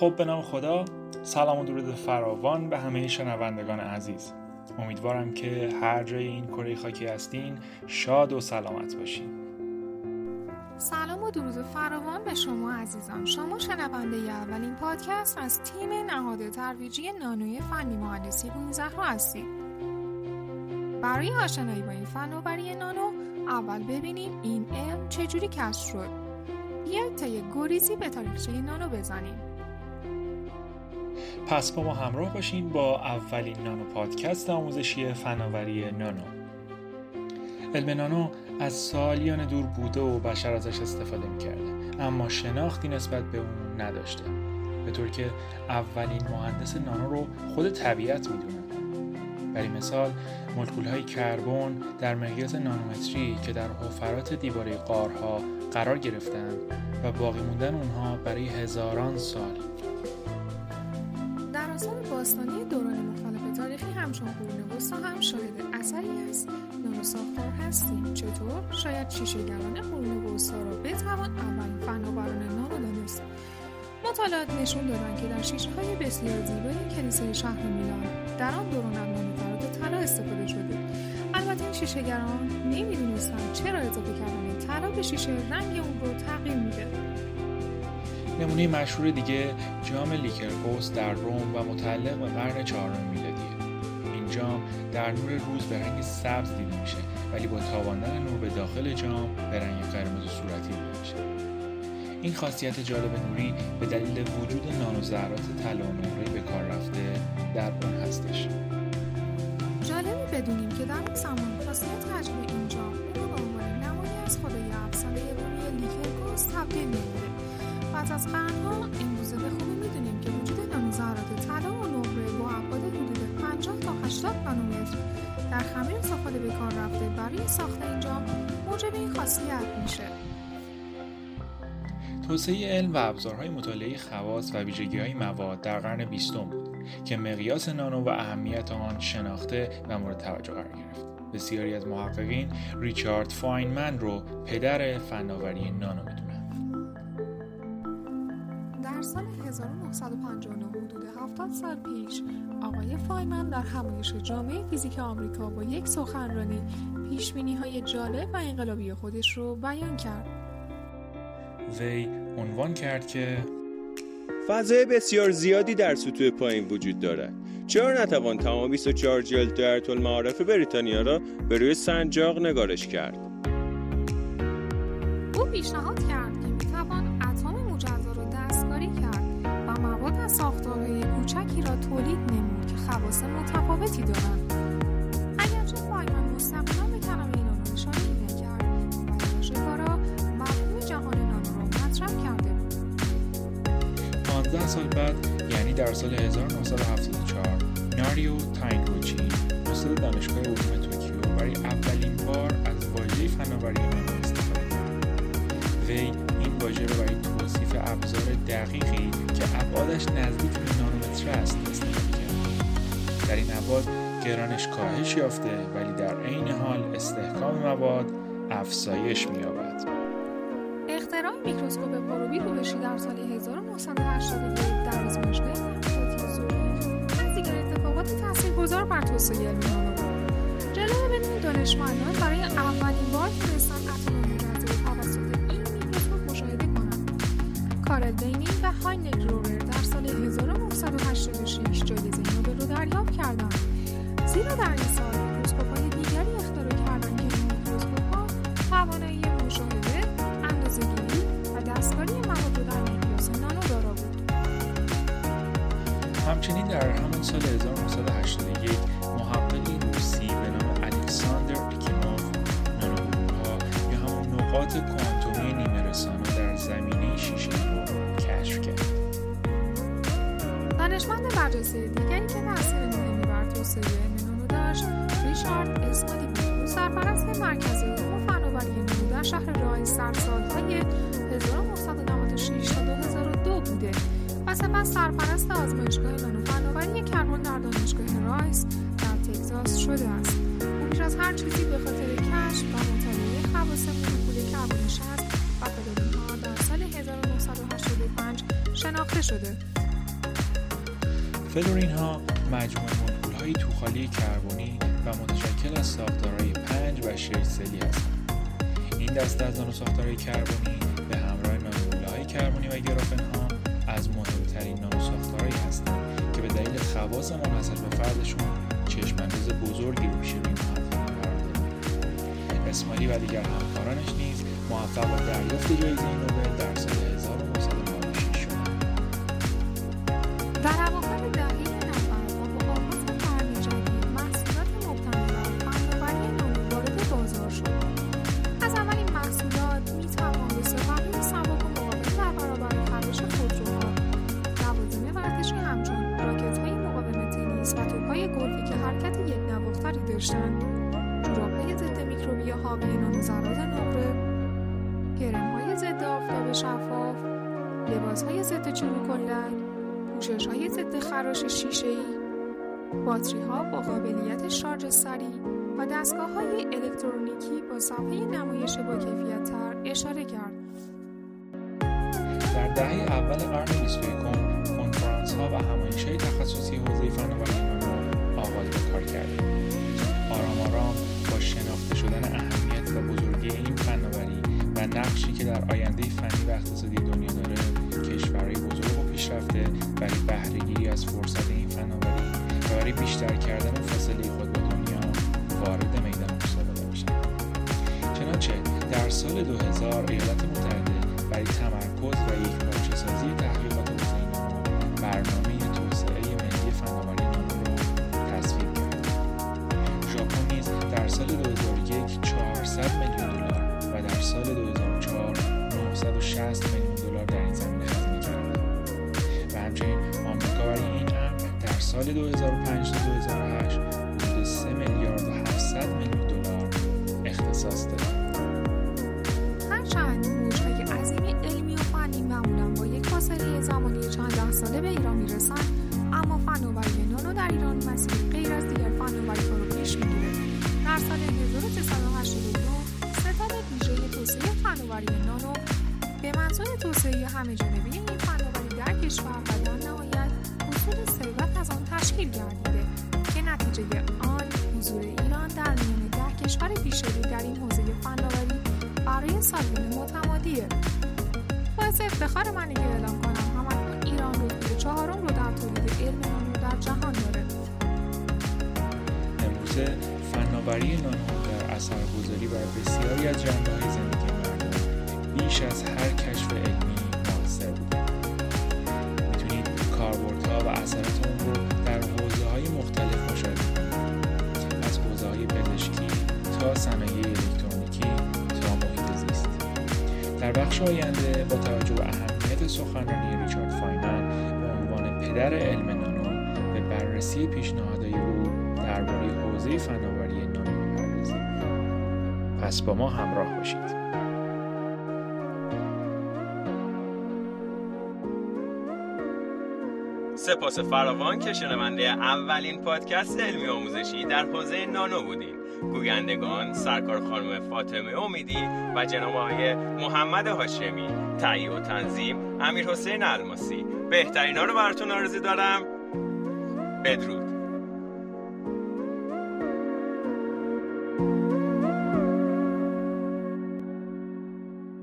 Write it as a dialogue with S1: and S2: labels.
S1: خب به نام خدا. سلام و درود فراوان به همه شنوندگان عزیز. امیدوارم که هر جای این کره خاکی هستین شاد و سلامت باشین.
S2: سلام و درود فراوان به شما عزیزان. شما شنونده اولین پادکست از تیم نهاد ترویجی نانوی فنی مهندسی زهرا هستید برای آشنایی با این فناوری نانو اول ببینیم این علم چجوری کشف شد. بیاید تا یک گریزی به تاریخچه نانو بزنیم.
S1: پس با ما همراه باشین با اولین نانو پادکست آموزشی فناوری نانو. علم نانو از سالیان دور بوده و بشر ازش استفاده می‌کرده اما شناختی نسبت به اون نداشته. به طور که اولین مهندس نانو رو خود طبیعت می‌دونه. برای مثال مولکول های کربن در مقیاس نانومتری که در حفرات دیواره قارها قرار گرفتن و باقی موندن اونها برای هزاران سال.
S2: باستانی دوران مختلف تاریخی همچون قرون وسطا هم شاهد اثری از نانو ساختار هستیم. چطور؟ شاید شیشهگران قرون وسطا را بتوان اولین فناوران نانو دانست. مطالعات نشون دادن که در شیشه های بسیار زیبای کلیسای شهر میلان در آن دوران از طلا استفاده شده. البته این شیشهگران نمی‌دونستن چرا اضافه کردن طلا به شیشه رنگ اون رو تغییر میده.
S1: نمونه مشهور دیگه جام لیکورگوس در روم و متعلق به قرن چهارم میلادیه. این جام در نور روز به رنگ سبز دیده میشه ولی با تاباندن نور به داخل جام به رنگ قرمز صورتی دیده میشه. این خاصیت جالب نوری به دلیل وجود نانوذرات طلا و به کار رفته در اون هستش.
S2: جالبی بدونیم که در اون از قرنها امروزه به خوبی می‌دونیم که وجود نانوذرات طلا و نقره با ابعاد حدود 50 تا 80 نانومتر در خمیر استفاده به کار رفته برای ساخت این جام موجب این خاصیت میشه
S1: توسعه علم و ابزارهای مطالعه خواص و ویژگی های مواد در قرن بیستم بود که مقیاس نانو و اهمیت آن شناخته و مورد توجه قرار گرفت. بسیاری از محققین ریچارد فاینمن رو پدر فناوری نانو می‌دونن.
S2: 1959 حدود 70 سال پیش آقای فاینمن در همایش جامعه فیزیک آمریکا با یک سخنرانی پیش های جالب و انقلابی خودش رو بیان کرد.
S1: وی عنوان کرد که
S3: فضای بسیار زیادی در سطوح پایین وجود دارد چرا نتوان تمام 24 جلد در طول معارف بریتانیا را به روی سنجاق نگارش کرد
S2: او پیشنهاد کرد تولید نمود که خواص متفاوتی دارند. اگرچه فایمن مستقیما به کلمه اینا نشانه میده کرد ولی آشکارا مفهوم جهان نانو را مطرح کرده بود.
S1: 15 سال بعد یعنی در سال 1974 ناریو تاینگوچی استاد دانشگاه علوم توکیو برای اولین بار از واژه فناوری نانو استفاده کرد. وی این واژه را برای توصیف ابزار دقیقی که ابعادش نزدیک به کرد در این ابعاد گرانش کاهش یافته ولی در عین حال استحکام مواد افزایش می‌یابد.
S2: اختراع میکروسکوپ غروبی روبشی در سال 1981 در آزمایشگاه دیگر اتفاقات تاثیرگذار بر توسعه علم بود. جلو بدون دانشمندان برای اولین بار تونستن اتم مجزا توسط این میکروسکوپ مشاهده کنند. کارل بینی و هاینل رورر در سال 1986 جایزه دریافت کردند زیرا در این سال میکروسکوپ‌های دیگری اختراع کردند که این میکروسکوپ‌ها توانایی مشاهده اندازه‌گیری و دستکاری مواد در مقیاس نانو دارا بود
S1: همچنین در همان سال 1981 محققی روسی به نام الکساندر اکیموف نانوگروه‌ها یا همون نقاط کوانتومی نیمه در زمینه شیشه رو کشف کرد.
S2: دانشمند برجسته دیگری که تاثیر مهمی بر توسعه علم داشت ریچارد اسملی بود سرپرست مرکز علوم فناوری نانو در شهر رایس در سالهای 1996 تا 2002 بوده و سپس سرپرست آزمایشگاه نانو فناوری کربن در دانشگاه رایس در تگزاس شده است. او بیش از هر چیزی به خاطر کشف و مطالعه خواص مولکول کربن 60 و پدادینها در سال 1985 شناخته شده.
S1: فلورین ها مجموعه مولکول های توخالی کربنی و متشکل از ساختارهای پنج و شش سلی هستند این دسته از نانوساختارهای کربنی به همراه نانومولکول های کربنی و گرافن ها از مهمترین نانوساختارهایی هستند که به دلیل خواص منحصر به فردشون چشمانداز بزرگی روی محققین قرار دادند اسماعیلی و دیگر همکارانش نیز موفق به دریافت جایزه نوبل در سال
S2: و توپ‌های که حرکت یک نواختری داشتند جوراب‌های ضد میکروبی حاوی نانوذرات نقره کرم‌های ضد آفتاب شفاف لباس‌های ضد چروک و لک پوشش های ضد خراش شیشه ای، باتری ها با قابلیت شارژ سریع و دستگاه های الکترونیکی با صفحه نمایش با کیفیت تر اشاره کرد.
S1: در دهه اول قرن 21 کنفرانس ها و همایش های تخصصی حوزه فناوری آغاز به کار کرده آرام آرام با شناخته شدن اهمیت و بزرگی این فناوری و نقشی که در آینده فنی و اقتصادی دنیا داره کشورهای بزرگ و پیشرفته برای بهرهگیری از فرصت این فناوری و برای بیشتر کردن فاصله خود با دنیا وارد میدان مسابقه میشن. چنانچه در سال 2000 ایالات متحده برای تمرکز و یک سازی تحقیقات برنامه توسعه ملی فناوری نانو رو تصویب کرد. ژاپن نیز در سال 2001 400 میلیون دلار و در سال 2004 960 میلیون دلار در این زمینه هزینه کرد. و همچنین آمریکا برای این امر در سال 2005 تا 2008 حدود 3 میلیارد و 700 میلیون دلار اختصاص داد.
S2: هرچند موجهای عظیم علمی و فنی معمولا با یک فاصله زمانی چند ده ساله به ایران می‌رسند اما فناوری نانو در ایران مسیر غیر از دیگر فناوری ها رو پیش می‌گیره. در سال 1389 ستاد ویژه توسعه فناوری نانو به منظور توسعه همه جانبه این فناوری در کشور و در نهایت حصول ثروت از آن تشکیل گردیده که نتیجه آن حضور ایران در میان ده کشور پیشرو در این حوزه فناوری برای سالیان متمادیه. باعث افتخار منه که اعلام چهارم رو در تولید علم نانو در جهان داره.
S1: امروزه فناوری نانو در اثرگذاری بر بسیاری از جنبه‌های زندگی مردم بیش از هر کشف علمی موثر بوده. می‌تونید کاربردها و اثرات رو در حوزه های مختلف مشاهده از حوزه های پزشکی تا صنایع الکترونیکی تا محیط زیست. در بخش آینده با توجه به اهمیت سخنرانی ریچارد پدر علم نانو به بررسی پیشنهادهای او درباره حوزه فناوری نانو می‌پردازیم. پس با ما همراه باشید.
S3: سپاس فراوان که شنونده اولین پادکست علمی آموزشی در حوزه نانو بودین گویندگان سرکار خانم فاطمه امیدی و جناب آقای محمد هاشمی تهیه و تنظیم امیر حسین الماسی. بهترینا رو براتون آرزو دارم. بدرود.